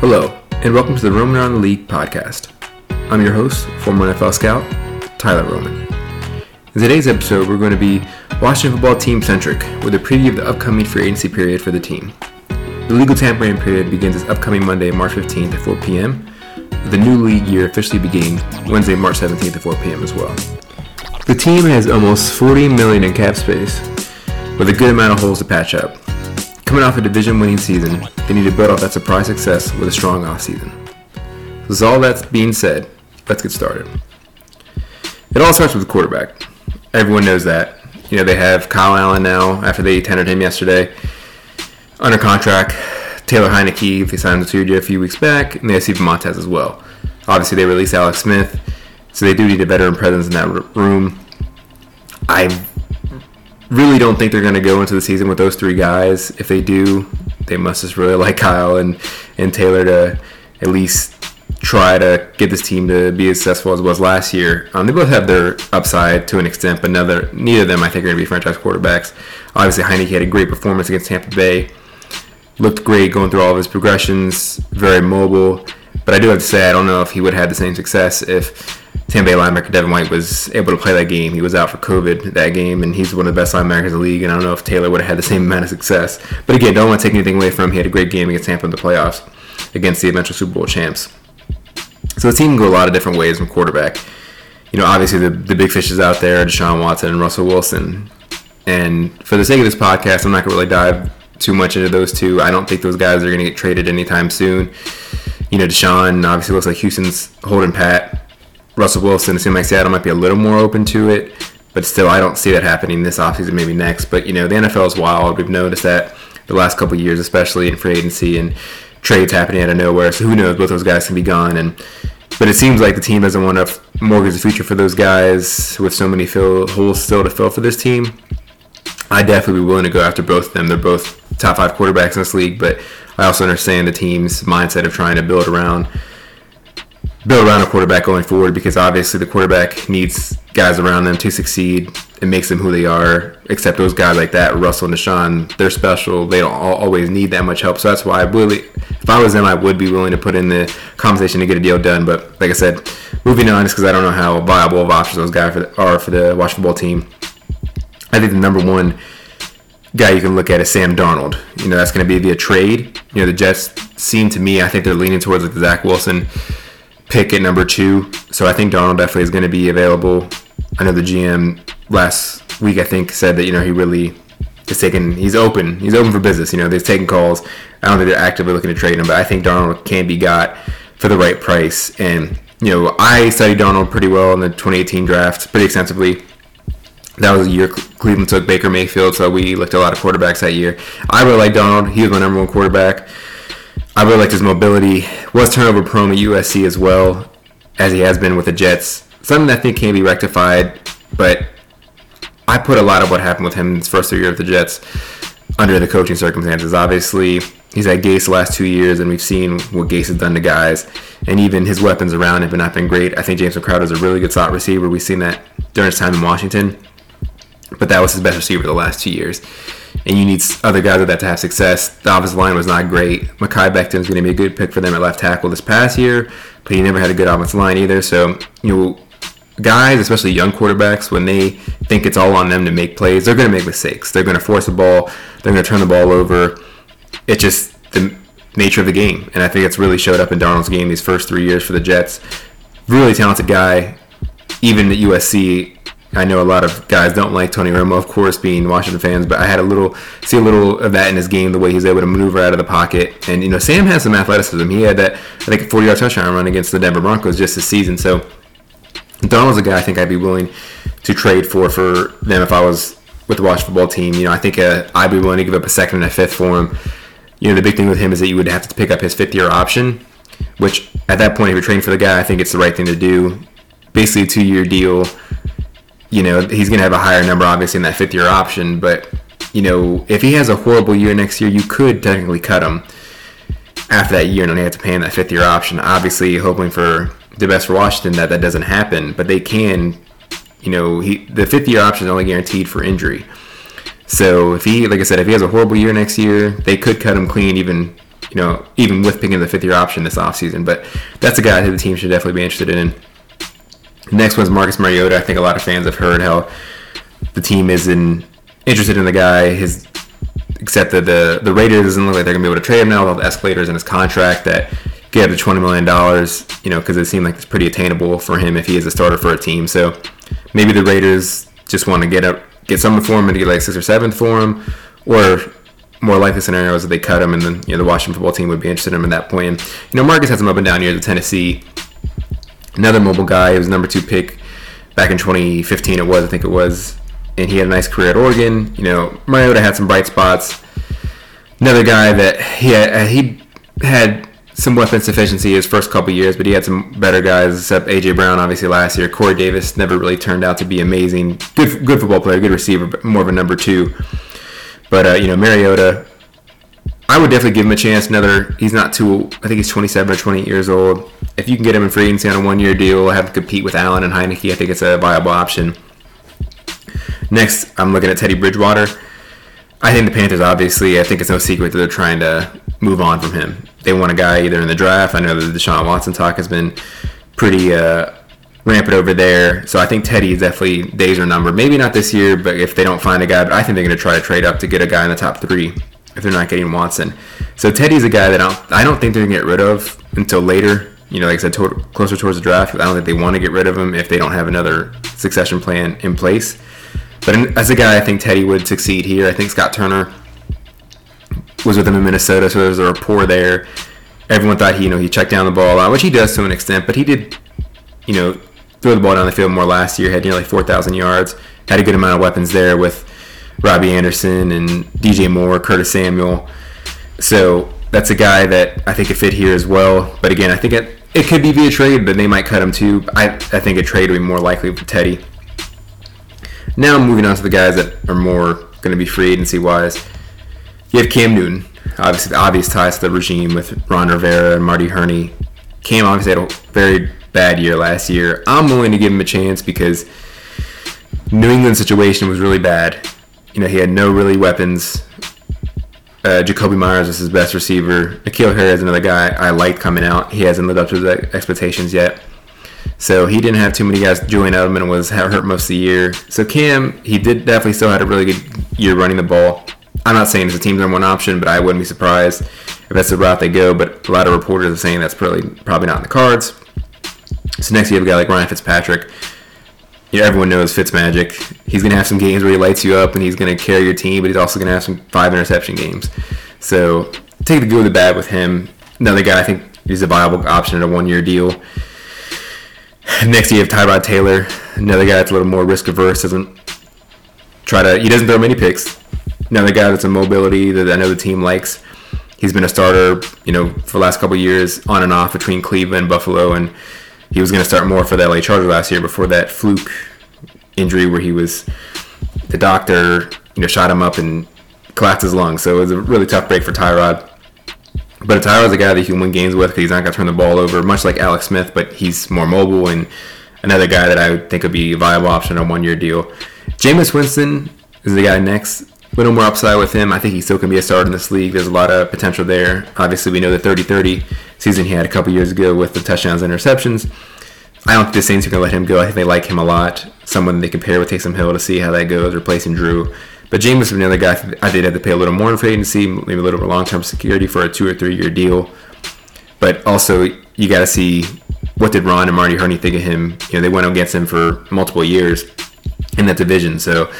Hello, and welcome to the Roman Around the League podcast. I'm your host, former NFL scout, Tyler Roman. In today's episode, we're going to be Washington football team centric with a preview of the upcoming free agency period for the team. The legal tampering period begins this upcoming Monday, March 15th at 4 p.m., with the new league year officially beginning Wednesday, March 17th at 4 p.m. as well. The team has almost 40 million in cap space, with a good amount of holes to patch up. Coming off a division winning season, they need to build off that surprise success with a strong offseason. So, with all that being said, let's get started. It all starts with the quarterback. Everyone knows that. You know, they have Kyle Allen now after they tendered him yesterday under contract. Taylor Heinicke, they signed to two a few weeks back, and they have Steven Montez as well. Obviously, they released Alex Smith, so they do need a veteran presence in that room. I really don't think they're going to go into the season with those three guys. If they do, they must just really like Kyle and, and Taylor to at least try to get this team to be as successful as it was last year. Um, they both have their upside to an extent, but neither, neither of them, I think, are going to be franchise quarterbacks. Obviously, Heinicke had a great performance against Tampa Bay. Looked great going through all of his progressions, very mobile. But I do have to say, I don't know if he would have had the same success if Tampa Bay linebacker Devin White was able to play that game. He was out for COVID that game, and he's one of the best linebackers in the league. And I don't know if Taylor would have had the same amount of success. But again, don't want to take anything away from him. He had a great game against Tampa in the playoffs against the eventual Super Bowl champs. So the team can go a lot of different ways from quarterback. You know, obviously the, the big fishes out there, Deshaun Watson and Russell Wilson. And for the sake of this podcast, I'm not going to really dive too much into those two. I don't think those guys are going to get traded anytime soon. You know, Deshaun obviously looks like Houston's holding pat. Russell Wilson, it seems like Seattle might be a little more open to it, but still, I don't see that happening this offseason, maybe next. But, you know, the NFL is wild. We've noticed that the last couple years, especially in free agency and trades happening out of nowhere. So who knows? Both those guys can be gone. And But it seems like the team doesn't want to mortgage the future for those guys with so many fill, holes still to fill for this team. I'd definitely be willing to go after both of them. They're both top five quarterbacks in this league, but I also understand the team's mindset of trying to build around – build around a quarterback going forward because obviously the quarterback needs guys around them to succeed. It makes them who they are. Except those guys like that, Russell and Deshaun, they're special. They don't always need that much help. So that's why I really, if I was them, I would be willing to put in the conversation to get a deal done. But like I said, moving on, just because I don't know how viable of options those guys are for the Washington football team. I think the number one guy you can look at is Sam Darnold. You know, that's going to be via trade. You know, the Jets seem to me, I think they're leaning towards like the Zach Wilson pick at number two. So I think Darnold definitely is going to be available. I know the GM last week I think said that you know he really is taking he's open he's open for business. You know they're taking calls. I don't think they're actively looking to trade him, but I think Darnold can be got for the right price. And you know I studied Darnold pretty well in the 2018 draft, pretty extensively. That was the year Cleveland took Baker Mayfield, so we looked at a lot of quarterbacks that year. I really like Darnold. He was my number one quarterback. I really liked his mobility. Was turnover prone at USC as well, as he has been with the Jets. Something I think can be rectified, but I put a lot of what happened with him in his first years with the Jets under the coaching circumstances. Obviously, he's had Gase the last two years, and we've seen what Gase has done to guys, and even his weapons around have not been great. I think James Crowder is a really good slot receiver. We've seen that during his time in Washington, but that was his best receiver the last two years and you need other guys like that to have success. The offensive line was not great. Mekhi Becton is going to be a good pick for them at left tackle this past year, but he never had a good offensive line either. So, you know, guys, especially young quarterbacks, when they think it's all on them to make plays, they're going to make mistakes. They're going to force the ball. They're going to turn the ball over. It's just the nature of the game, and I think it's really showed up in Darnold's game these first three years for the Jets. Really talented guy. Even at USC, I know a lot of guys don't like Tony Romo, of course, being Washington fans, but I had a little see a little of that in his game, the way he's able to maneuver out of the pocket. And you know, Sam has some athleticism. He had that I think a 40 yard touchdown run against the Denver Broncos just this season. So Darnold's a guy I think I'd be willing to trade for for them if I was with the Washington football team. You know, I think uh, I'd be willing to give up a second and a fifth for him. You know, the big thing with him is that you would have to pick up his fifth year option, which at that point, if you're trading for the guy, I think it's the right thing to do. Basically, a two year deal you know, he's going to have a higher number, obviously, in that fifth year option. But, you know, if he has a horrible year next year, you could technically cut him after that year and only have to pay him that fifth year option. Obviously, hoping for the best for Washington that that doesn't happen. But they can, you know, he the fifth year option is only guaranteed for injury. So if he, like I said, if he has a horrible year next year, they could cut him clean even you know, even with picking the fifth year option this offseason. But that's a guy who the team should definitely be interested in. Next one's Marcus Mariota. I think a lot of fans have heard how the team is in, interested in the guy. His except that the the Raiders doesn't look like they're gonna be able to trade him now with all the escalators in his contract that get up to twenty million dollars. You know, because it seemed like it's pretty attainable for him if he is a starter for a team. So maybe the Raiders just want to get up, get something for him and get like sixth or seventh for him, or more likely scenarios that they cut him and then you know the Washington football team would be interested in him at that point. And you know, Marcus had some up and down years at Tennessee. Another mobile guy. He was number two pick back in 2015. It was, I think it was, and he had a nice career at Oregon. You know, Mariota had some bright spots. Another guy that he had, uh, he had some weapons sufficiency his first couple years, but he had some better guys, except AJ Brown, obviously last year. Corey Davis never really turned out to be amazing. Good, good football player, good receiver, but more of a number two. But uh, you know, Mariota, I would definitely give him a chance. Another, he's not too. I think he's 27 or 28 years old. If you can get him in free agency on a one-year deal, have him compete with Allen and Heinicke, I think it's a viable option. Next, I'm looking at Teddy Bridgewater. I think the Panthers, obviously, I think it's no secret that they're trying to move on from him. They want a guy either in the draft. I know the Deshaun Watson talk has been pretty uh, rampant over there. So I think Teddy is definitely days are numbered. Maybe not this year, but if they don't find a guy, but I think they're going to try to trade up to get a guy in the top three if they're not getting Watson. So Teddy's a guy that I don't, I don't think they're to get rid of until later. You know, like I said, to, closer towards the draft. I don't think they want to get rid of him if they don't have another succession plan in place. But in, as a guy, I think Teddy would succeed here. I think Scott Turner was with him in Minnesota, so there was a rapport there. Everyone thought he, you know, he checked down the ball a lot, which he does to an extent, but he did, you know, throw the ball down the field more last year. Had nearly 4,000 yards. Had a good amount of weapons there with Robbie Anderson and DJ Moore, Curtis Samuel. So that's a guy that I think could fit here as well. But again, I think it it could be via trade, but they might cut him too. I I think a trade would be more likely for Teddy. Now moving on to the guys that are more going to be free agency wise. You have Cam Newton, obviously the obvious ties to the regime with Ron Rivera and Marty Hurney. Cam obviously had a very bad year last year. I'm willing to give him a chance because New England's situation was really bad. You know, he had no really weapons. Uh, Jakobi Meyers was his best receiver. N'Keal Harry is another guy I liked coming out. He hasn't lived up to the expectations yet. So he didn't have too many guys. Julian Edelman was hurt most of the year. So Cam, he did definitely still had a really good year running the ball. I'm not saying it's a team's number one option, but I wouldn't be surprised if that's the route they go. But a lot of reporters are saying that's probably probably not in the cards. So next you have a guy like Ryan Fitzpatrick. You know, everyone knows Fitzmagic. He's going to have some games where he lights you up and he's going to carry your team, but he's also going to have some five interception games. So take the good with the bad with him. Another guy I think is a viable option in a one year deal. Next you have Tyrod Taylor, another guy that's a little more risk averse, doesn't try to he doesn't throw many picks. Another guy that's a mobility that I know the team likes. He's been a starter, you know, for the last couple years on and off between Cleveland, Buffalo, and he was going to start more for the LA Chargers last year before that fluke injury where he was the doctor, you know, shot him up and collapsed his lungs. So it was a really tough break for Tyrod. But Tyrod's a guy that you can win games with because he's not going to turn the ball over, much like Alex Smith, but he's more mobile and another guy that I would think would be a viable option on a one year deal. Jameis Winston is the guy next. Little more upside with him. I think he still can be a starter in this league. There's a lot of potential there. Obviously, we know the 30 30 season he had a couple years ago with the touchdowns and interceptions. I don't think the Saints are going to let him go. I think they like him a lot. Someone they compare with Taysom Hill to see how that goes, replacing Drew. But Jameis is another guy I did have to pay a little more in free agency, maybe a little more long term security for a two or three year deal. But also, you got to see what did Ron and Marty Hurney think of him. You know, they went against him for multiple years in that division, so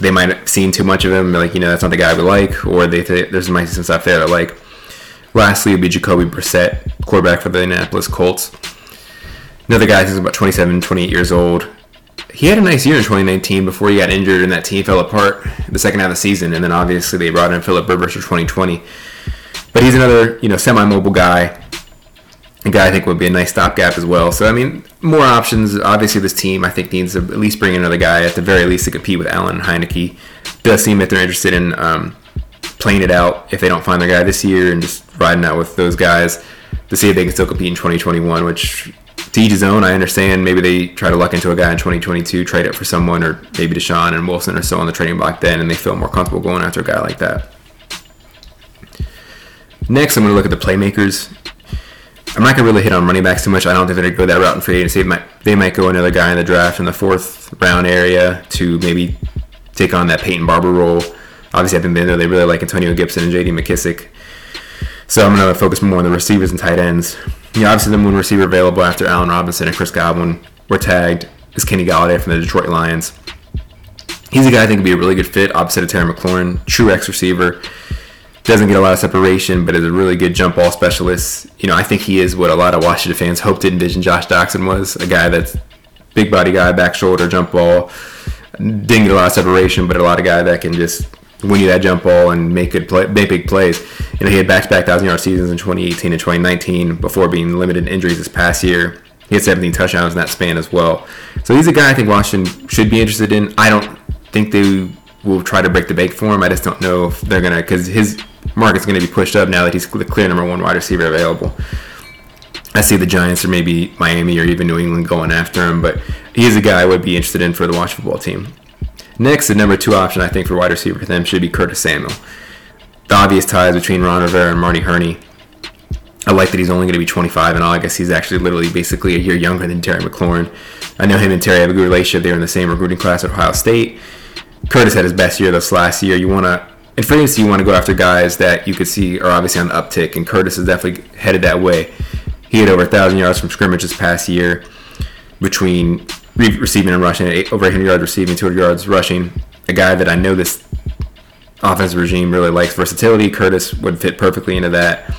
they might have seen too much of him. Like, you know, that's not the guy we like, or they th- there's might be some stuff there. Like, lastly, would be Jacoby Brissett, quarterback for the Indianapolis Colts. Another guy who's about 27, 28 years old he had a nice year in 2019 before he got injured and that team fell apart the second half of the season. And then obviously they brought in Philip Rivers for 2020. But he's another, you know, semi-mobile guy. A guy I think would be a nice stopgap as well. So I mean, more options. Obviously, this team I think needs to at least bring another guy at the very least to compete with Allen and Heinicke. Does seem that they're interested in um, playing it out if they don't find their guy this year and just riding out with those guys to see if they can still compete in 2021, which to each his own. I understand maybe they try to luck into a guy in 2022, trade it for someone, or maybe Deshaun and Wilson are still on the trading block then, and they feel more comfortable going after a guy like that. Next, I'm going to look at the playmakers. I'm not to really hit on running backs too much. I don't think they're to go that route in free agency. They might, they might go another guy in the draft in the fourth round area to maybe take on that Peyton Barber role. Obviously, I've been there. they really like Antonio Gibson and J.D. McKissic. So I'm to focus more on the receivers and tight ends. You know, obviously, the one receiver available after Allen Robinson and Chris Godwin were tagged is Kenny Golladay from the Detroit Lions. He's a guy I think would be a really good fit opposite of Terry McLaurin, true X receiver. Doesn't get a lot of separation, but is a really good jump ball specialist. You know, I think he is what a lot of Washington fans hoped to envision Josh Doctson was a guy that's big body guy, back shoulder, jump ball. Didn't get a lot of separation, but a lot of guy that can just win you that jump ball and make good play, make big plays. You know, he had back-to-back thousand yard seasons in 2018 and 2019 before being limited in injuries this past year. He had 17 touchdowns in that span as well. So he's a guy I think Washington should be interested in. I don't think they will try to break the bank for him. I just don't know if they're gonna because his market's gonna be pushed up now that he's the clear number one wide receiver available. I see the Giants or maybe Miami or even New England going after him, but he is a guy I would be interested in for the Washington football team. Next, the number two option I think for wide receiver for them should be Curtis Samuel. The obvious ties between Ron Rivera and Marty Hurney. I like that he's only going to be 25 and all. I guess he's actually literally basically a year younger than Terry McLaurin. I know him and Terry have a good relationship. They're in the same recruiting class at Ohio State. Curtis had his best year this last year. You want to, in agency, you want to go after guys that you could see are obviously on the uptick, and Curtis is definitely headed that way. He had over 1,000 yards from scrimmage this past year between receiving and rushing, over 800 yards receiving, 200 yards rushing. A guy that I know this offensive regime really likes versatility. Curtis would fit perfectly into that.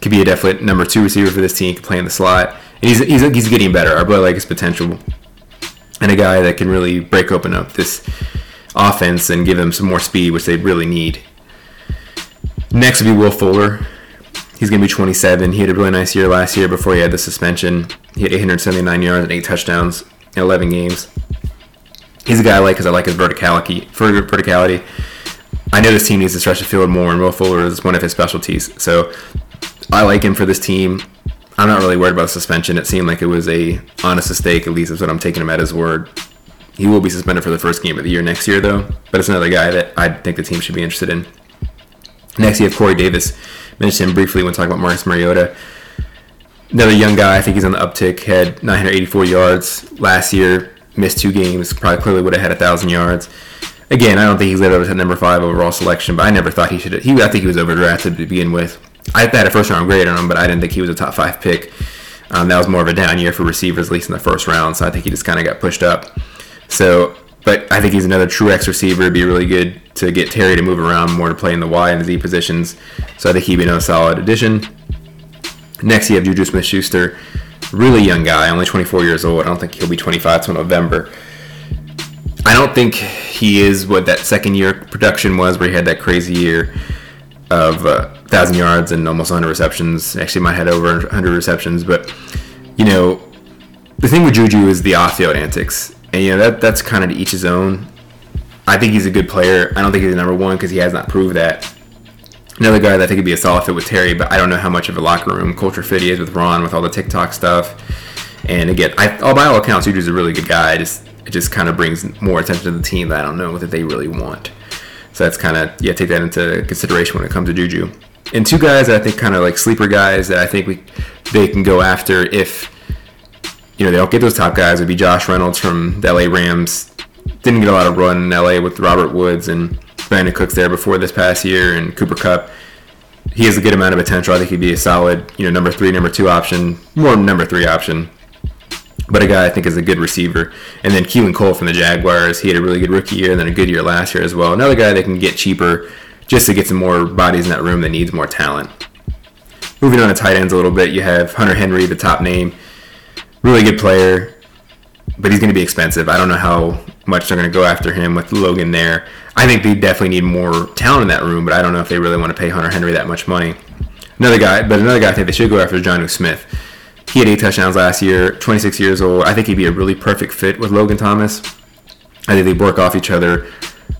Could be a definite number two receiver for this team. Could play in the slot, and he's he's, he's getting better. I really like his potential, and a guy that can really break open up this offense and give them some more speed, which they really need. Next would be Will Fuller. He's going to be 27. He had a really nice year last year before he had the suspension. He had 879 yards and eight touchdowns in 11 games. He's a guy I like because I like his verticality. Verticality. I know this team needs to stretch the field more, and Will Fuller is one of his specialties. So I like him for this team. I'm not really worried about suspension. It seemed like it was a honest mistake. At least that's what I'm taking him at his word. He will be suspended for the first game of the year next year, though. But it's another guy that I think the team should be interested in. Next, you have Corey Davis. Mentioned him briefly when talking about Marcus Mariota. Another young guy. I think he's on the uptick. Had 984 yards last year. Missed two games. Probably clearly would have had a thousand yards. Again, I don't think he's led over to number five overall selection, but I never thought he should. He, I think he was overdrafted to begin with. I had a first round grade on him, but I didn't think he was a top five pick. Um, that was more of a down year for receivers, at least in the first round. So I think he just kind of got pushed up. So, but I think he's another true X receiver. It'd be really good to get Terry to move around more to play in the Y and the Z positions. So I think he'd be a solid addition. Next, you have Juju Smith Schuster. Really young guy, only 24 years old. I don't think he'll be 25 till November. I don't think he is what that second year production was, where he had that crazy year of uh, 1,000 yards and almost 100 receptions. Actually, might have over 100 receptions. But, you know, the thing with Juju is the off field antics. And, you know, that that's kind of to each his own. I think he's a good player. I don't think he's the number one because he has not proved that. Another guy that I think would be a solid fit with Terry, but I don't know how much of a locker room culture fit he is with Ron with all the TikTok stuff. And again, I, by all accounts, Juju's a really good guy. Just it just kind of brings more attention to the team that I don't know that they really want. So that's kind of yeah, take that into consideration when it comes to Juju. And two guys that I think kind of like sleeper guys that I think we they can go after if you know they don't get those top guys It would be Josh Reynolds from the LA Rams. Didn't get a lot of run in LA with Robert Woods and Brandin Cooks there before this past year and Cooper Kupp. He has a good amount of potential. I think he'd be a solid, you know, number three, number two option, more number three option but a guy I think is a good receiver. And then Keelan Cole from the Jaguars, he had a really good rookie year and then a good year last year as well. Another guy that can get cheaper just to get some more bodies in that room that needs more talent. Moving on to tight ends a little bit, you have Hunter Henry, the top name. Really good player, but he's going to be expensive. I don't know how much they're going to go after him with Logan there. I think they definitely need more talent in that room, but I don't know if they really want to pay Hunter Henry that much money. Another guy, but another guy I think they should go after is Jonnu Smith. He had eight touchdowns last year, 26 years old. I think he'd be a really perfect fit with Logan Thomas. I think they work off each other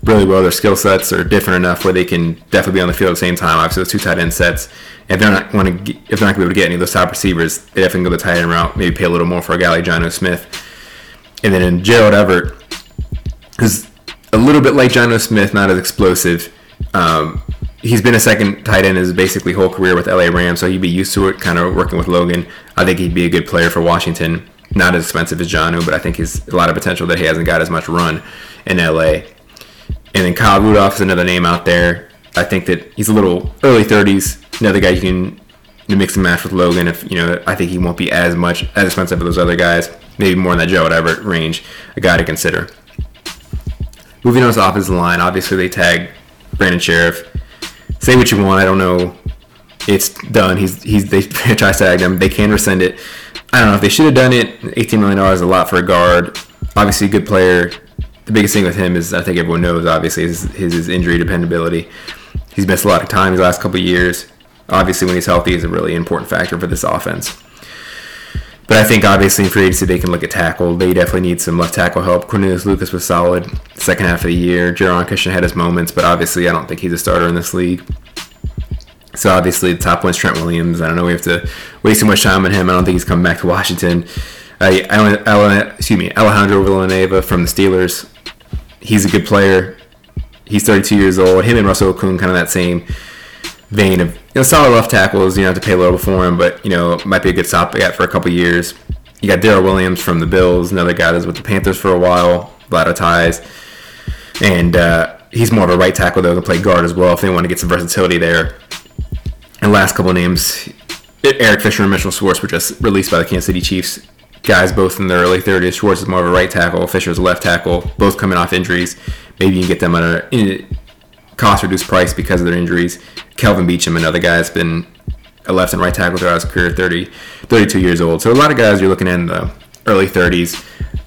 really well. Their skill sets are different enough where they can definitely be on the field at the same time. Obviously, those two tight end sets. If they're not want to, if they're not going to be able to get any of those top receivers, they definitely go the tight end route. Maybe pay a little more for a guy like Jonnu Smith. And then in Gerald Everett, who's a little bit like Jonnu Smith, not as explosive. Um, he's been a second tight end his basically whole career with LA Rams, so he'd be used to it, kind of working with Logan. I think he'd be a good player for Washington. Not as expensive as Jonnu, but I think he's a lot of potential that he hasn't got as much run in LA. And then Kyle Rudolph is another name out there. I think that he's a little early 30s. Another guy you can mix and match with Logan. If you know, I think he won't be as much as expensive as those other guys. Maybe more in that Joe Everett range. A guy to consider. Moving on to the offensive line, obviously they tag Brandon Scherff. Say what you want, I don't know. It's done. He's he's they franchise tagged him. They can rescind it. I don't know if they should have done it. Eighteen million dollars is a lot for a guard. Obviously, a good player. The biggest thing with him is I think everyone knows. Obviously, is his, his injury dependability. He's missed a lot of time these last couple years. Obviously, when he's healthy, is a really important factor for this offense. But I think obviously in free agency they can look at tackle. They definitely need some left tackle help. Cornelius Lucas was solid second half of the year. Geron Christian had his moments, but obviously I don't think he's a starter in this league. So obviously the top one's Trent Williams. I don't know we have to waste too much time on him. I don't think he's coming back to Washington. Uh, excuse me, Alejandro Villanueva from the Steelers. He's a good player. He's 32 years old. Him and Russell Okung kind of that same vein of you know solid left tackles. You know, have to pay a little for him, but you know might be a good stopgap for a couple years. You got Daryl Williams from the Bills, another guy that's with the Panthers for a while, a lot of ties, and uh, he's more of a right tackle though, can play guard as well if they want to get some versatility there. And last couple names, Eric Fisher and Mitchell Schwartz were just released by the Kansas City Chiefs. Guys both in their early 30s. Schwartz is more of a right tackle. Fisher's a left tackle. Both coming off injuries. Maybe you can get them at a cost reduced price because of their injuries. Kelvin Beachum, another guy, has been a left and right tackle throughout his career, 30, 32 years old. So a lot of guys you're looking at in the early 30s,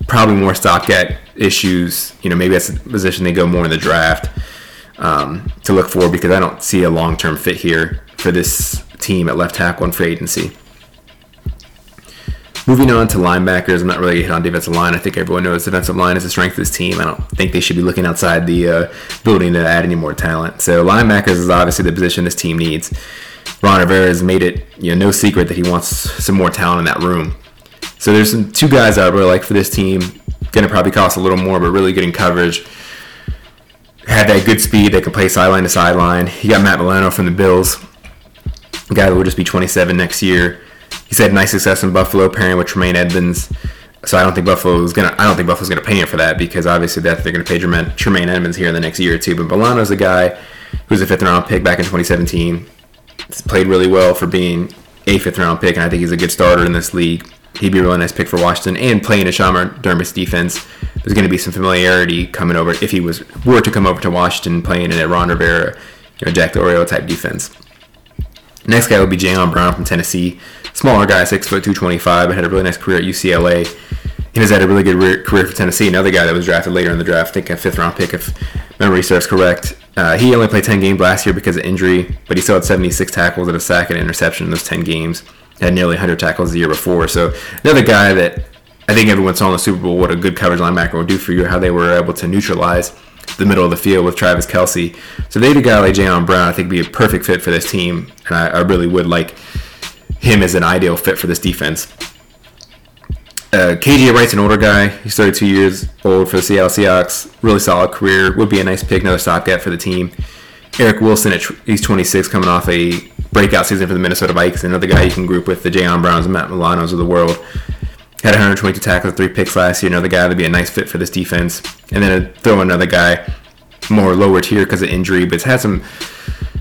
probably more stopgap issues. You know, maybe that's a position they go more in the draft um, to look for because I don't see a long term fit here for this team at left tackle and free agency. Moving on to linebackers, I'm not really hit on defensive line. I think everyone knows defensive line is the strength of this team. I don't think they should be looking outside the uh, building to add any more talent. So linebackers is obviously the position this team needs. Ron Rivera has made it you know no secret that he wants some more talent in that room. So there's some two guys I really like for this team. Going to probably cost a little more, but really good in coverage. Had that good speed. They can play sideline to sideline. You got Matt Milano from the Bills, a guy that will just be 27 next year he's had nice success in Buffalo pairing with Tremaine Edmunds. So I don't think Buffalo's gonna. I don't think Buffalo's gonna pay him for that because obviously that they're gonna pay Tremaine, Tremaine Edmunds here in the next year or two. But Milano's a guy who's a fifth round pick back in 2017. He's played really well for being a fifth round pick, and I think he's a good starter in this league. He'd be a really nice pick for Washington and playing a Sean McDermott's defense. There's going to be some familiarity coming over if he was were to come over to Washington playing in a Ron Rivera, you know, Jack Del type defense. Next guy would be Jayon Brown from Tennessee smaller guy, six foot two twenty five, but had a really nice career at UCLA. He has had a really good career for Tennessee. Another guy that was drafted later in the draft, I think a fifth round pick, if memory serves correct. Uh, he only played 10 games last year because of injury, but he still had 76 tackles and a sack and interception in those 10 games. Had nearly 100 tackles the year before. So another guy that I think everyone saw in the Super Bowl what a good coverage linebacker would do for you, how they were able to neutralize the middle of the field with Travis Kelce. So they had a guy like Jayon Brown, I think, be a perfect fit for this team, and I, I really would like him as an ideal fit for this defense. Uh, KJ Wright's an older guy. He's 32 years old for the Seattle Seahawks. Really solid career. Would be a nice pick, another stopgap for the team. Eric Wilson, at, he's 26, coming off a breakout season for the Minnesota Vikings. Another guy you can group with the Jayon Browns and Matt Milanos of the world. Had 122 tackles, three picks last year. Another guy that'd be a nice fit for this defense. And then throw another guy more lower tier because of injury, but has had some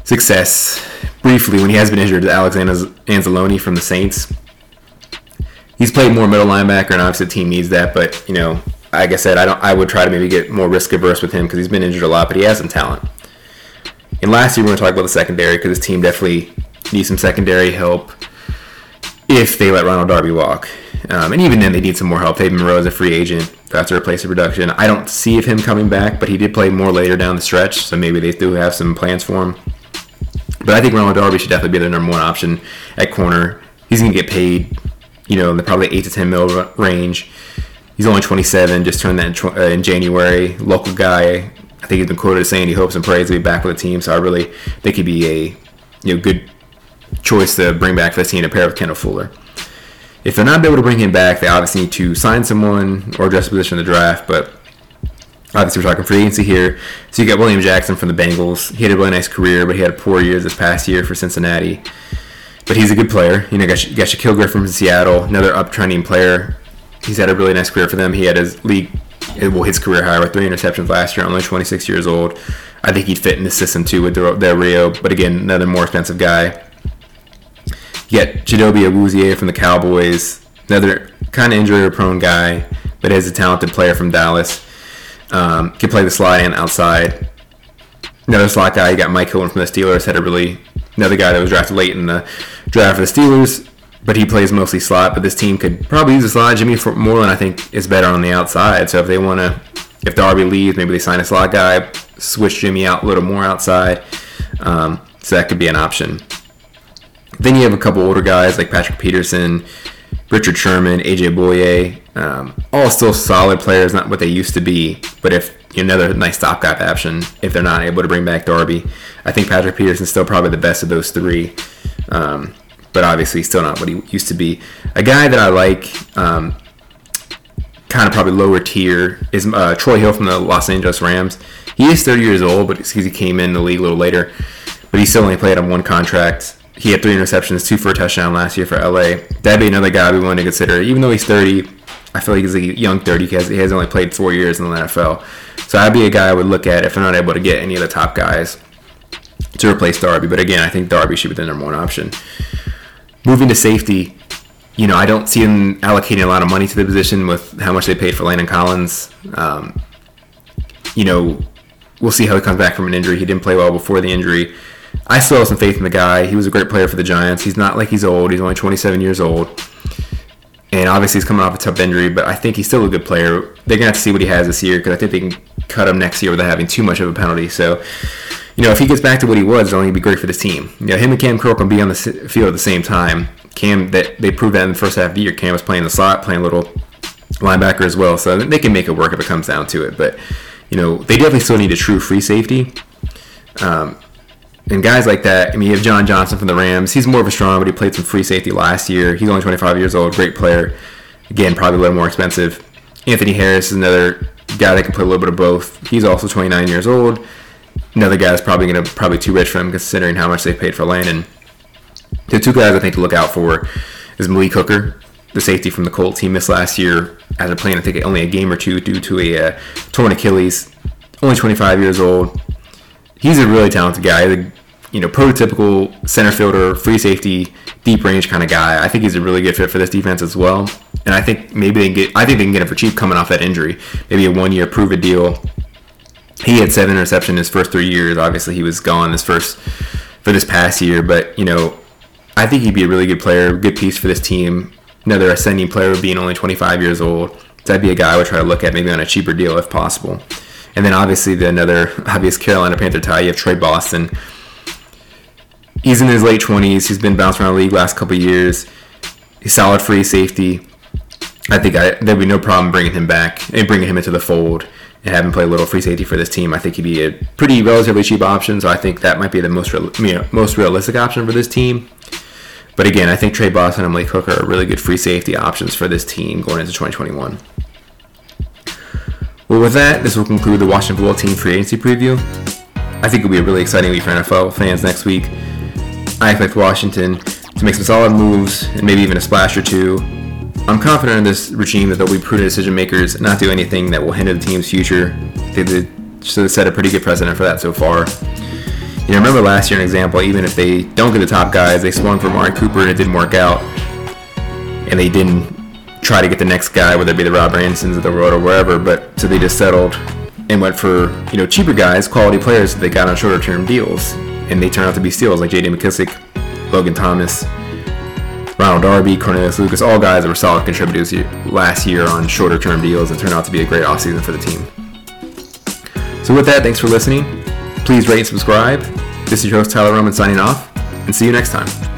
success briefly when he has been injured. Alexander Anzalone from the Saints. He's played more middle linebacker, and obviously the team needs that. But you know, like I said, I don't. I would try to maybe get more risk averse with him because he's been injured a lot, but he has some talent. And lastly, we're going to talk about the secondary because his team definitely needs some secondary help if they let Ronald Darby walk. Um, and even then, they need some more help. David Moreau is a free agent. That's to replace the production. I don't see of him coming back, but he did play more later down the stretch, so maybe they do have some plans for him. But I think Ronald Darby should definitely be their number one option at corner. He's going to get paid, you know, in the probably 8 to 10 mil range. He's only 27, just turned that in, uh, in January. Local guy. I think he's been quoted as saying he hopes and prays to be back with the team. So I really think he'd be a you know good choice to bring back for the team to pair with Kendall Fuller. If they're not able to bring him back, they obviously need to sign someone or address a position in the draft. But obviously we're talking free agency here. So you got William Jackson from the Bengals. He had a really nice career, but he had a poor year this past year for Cincinnati. But he's a good player. You know, got, got Shaquill Griffin from Seattle, another uptrending player. He's had a really nice career for them. He had his league, well, his career high with three interceptions last year, only 26 years old. I think he'd fit in the system too with their, their Rio, but again, another more expensive guy. You get Chidobe Awuzie from the Cowboys, another kind of injury prone guy, but is a talented player from Dallas. Um, can play the slide and outside. Another slot guy, you got Mike Hilton from the Steelers, had a really another guy that was drafted late in the draft for the Steelers, but he plays mostly slot. But this team could probably use a slot. Jimmy Moreland, I think, is better on the outside. So if they want to, if Darby leaves, maybe they sign a slot guy, switch Jimmy out a little more outside. Um, so that could be an option. Then you have a couple older guys like Patrick Peterson, Richard Sherman, AJ Bouye, um, all still solid players, not what they used to be. But if another nice stopgap option, if they're not able to bring back Darby, I think Patrick Peterson's still probably the best of those three. Um, but obviously, still not what he used to be. A guy that I like, um, kind of probably lower tier, is uh, Troy Hill from the Los Angeles Rams. He is 30 years old, but because he came in the league a little later, but he still only played on one contract. He had three interceptions, two for a touchdown last year for LA. That'd be another guy we want to consider. Even though he's 30, I feel like he's a young 30 because he has only played four years in the NFL. So I'd be a guy I would look at if they're not able to get any of the top guys to replace Darby. But again, I think Darby should be the number one option. Moving to safety, you know, I don't see them allocating a lot of money to the position with how much they paid for Landon Collins. Um, you know, we'll see how he comes back from an injury. He didn't play well before the injury. I still have some faith in the guy. He was a great player for the Giants. He's not like he's old. He's only 27 years old. And obviously he's coming off a tough injury, but I think he's still a good player. They're going to have to see what he has this year because I think they can cut him next year without having too much of a penalty. So, you know, if he gets back to what he was, it'll only be great for this team. You know, him and Kam Curl can be on the field at the same time. Kam, that they proved that in the first half of the year. Kam was playing the slot, playing a little linebacker as well. So they can make it work if it comes down to it. But, you know, they definitely still need a true free safety. Um, and guys like that, I mean, you have John Johnson from the Rams. He's more of a strong, but he played some free safety last year. He's only 25 years old, great player. Again, probably a little more expensive. Anthony Harris is another guy that can play a little bit of both. He's also 29 years old. Another guy that's probably going to probably too rich for him considering how much they paid for Landon. The two guys I think to look out for is Malik Hooker, the safety from the Colts. He missed last year after playing I think only a game or two due to a uh, torn Achilles. Only 25 years old. He's a really talented guy. The you know, prototypical center fielder, free safety, deep range kind of guy. I think he's a really good fit for this defense as well. And I think maybe they can get. I think they can get him for cheap coming off that injury. Maybe a one-year prove it deal. He had seven interceptions his first three years. Obviously, he was gone this first for this past year. But you know, I think he'd be a really good player, good piece for this team. Another ascending player being only 25 years old. That'd be a guy I would try to look at maybe on a cheaper deal if possible. And then obviously the another obvious Carolina Panther tie. You have Tre Boston he's in his late 20s. He's been bounced around the league last couple years. He's solid free safety. I think I, there'd be no problem bringing him back and bringing him into the fold and having play a little free safety for this team. I think he'd be a pretty relatively cheap option. So I think that might be the most real, you know, most realistic option for this team. But again, I think Tre Boston and Malik Hooker are really good free safety options for this team going into 2021. Well, with that, this will conclude the Washington Football Team free agency preview. I think it'll be a really exciting week for NFL fans next week. I expect Washington to make some solid moves and maybe even a splash or two. I'm confident in this regime that they'll be prudent decision makers and not do anything that will hinder the team's future. They, they set a pretty good precedent for that so far. You know, remember last year an example, even if they don't get the top guys, they swung for Amari Cooper and it didn't work out. And they didn't try to get the next guy, whether it be the Rob Andersons of the world or wherever, but so they just settled and went for, you know, cheaper guys, quality players that they got on shorter term deals and they turn out to be steals like J.D. McKissic, Logan Thomas, Ronald Darby, Cornelius Lucas, all guys that were solid contributors last year on shorter term deals and turned out to be a great offseason for the team. So with that, thanks for listening. Please rate and subscribe. This is your host Tyler Roman signing off, and see you next time.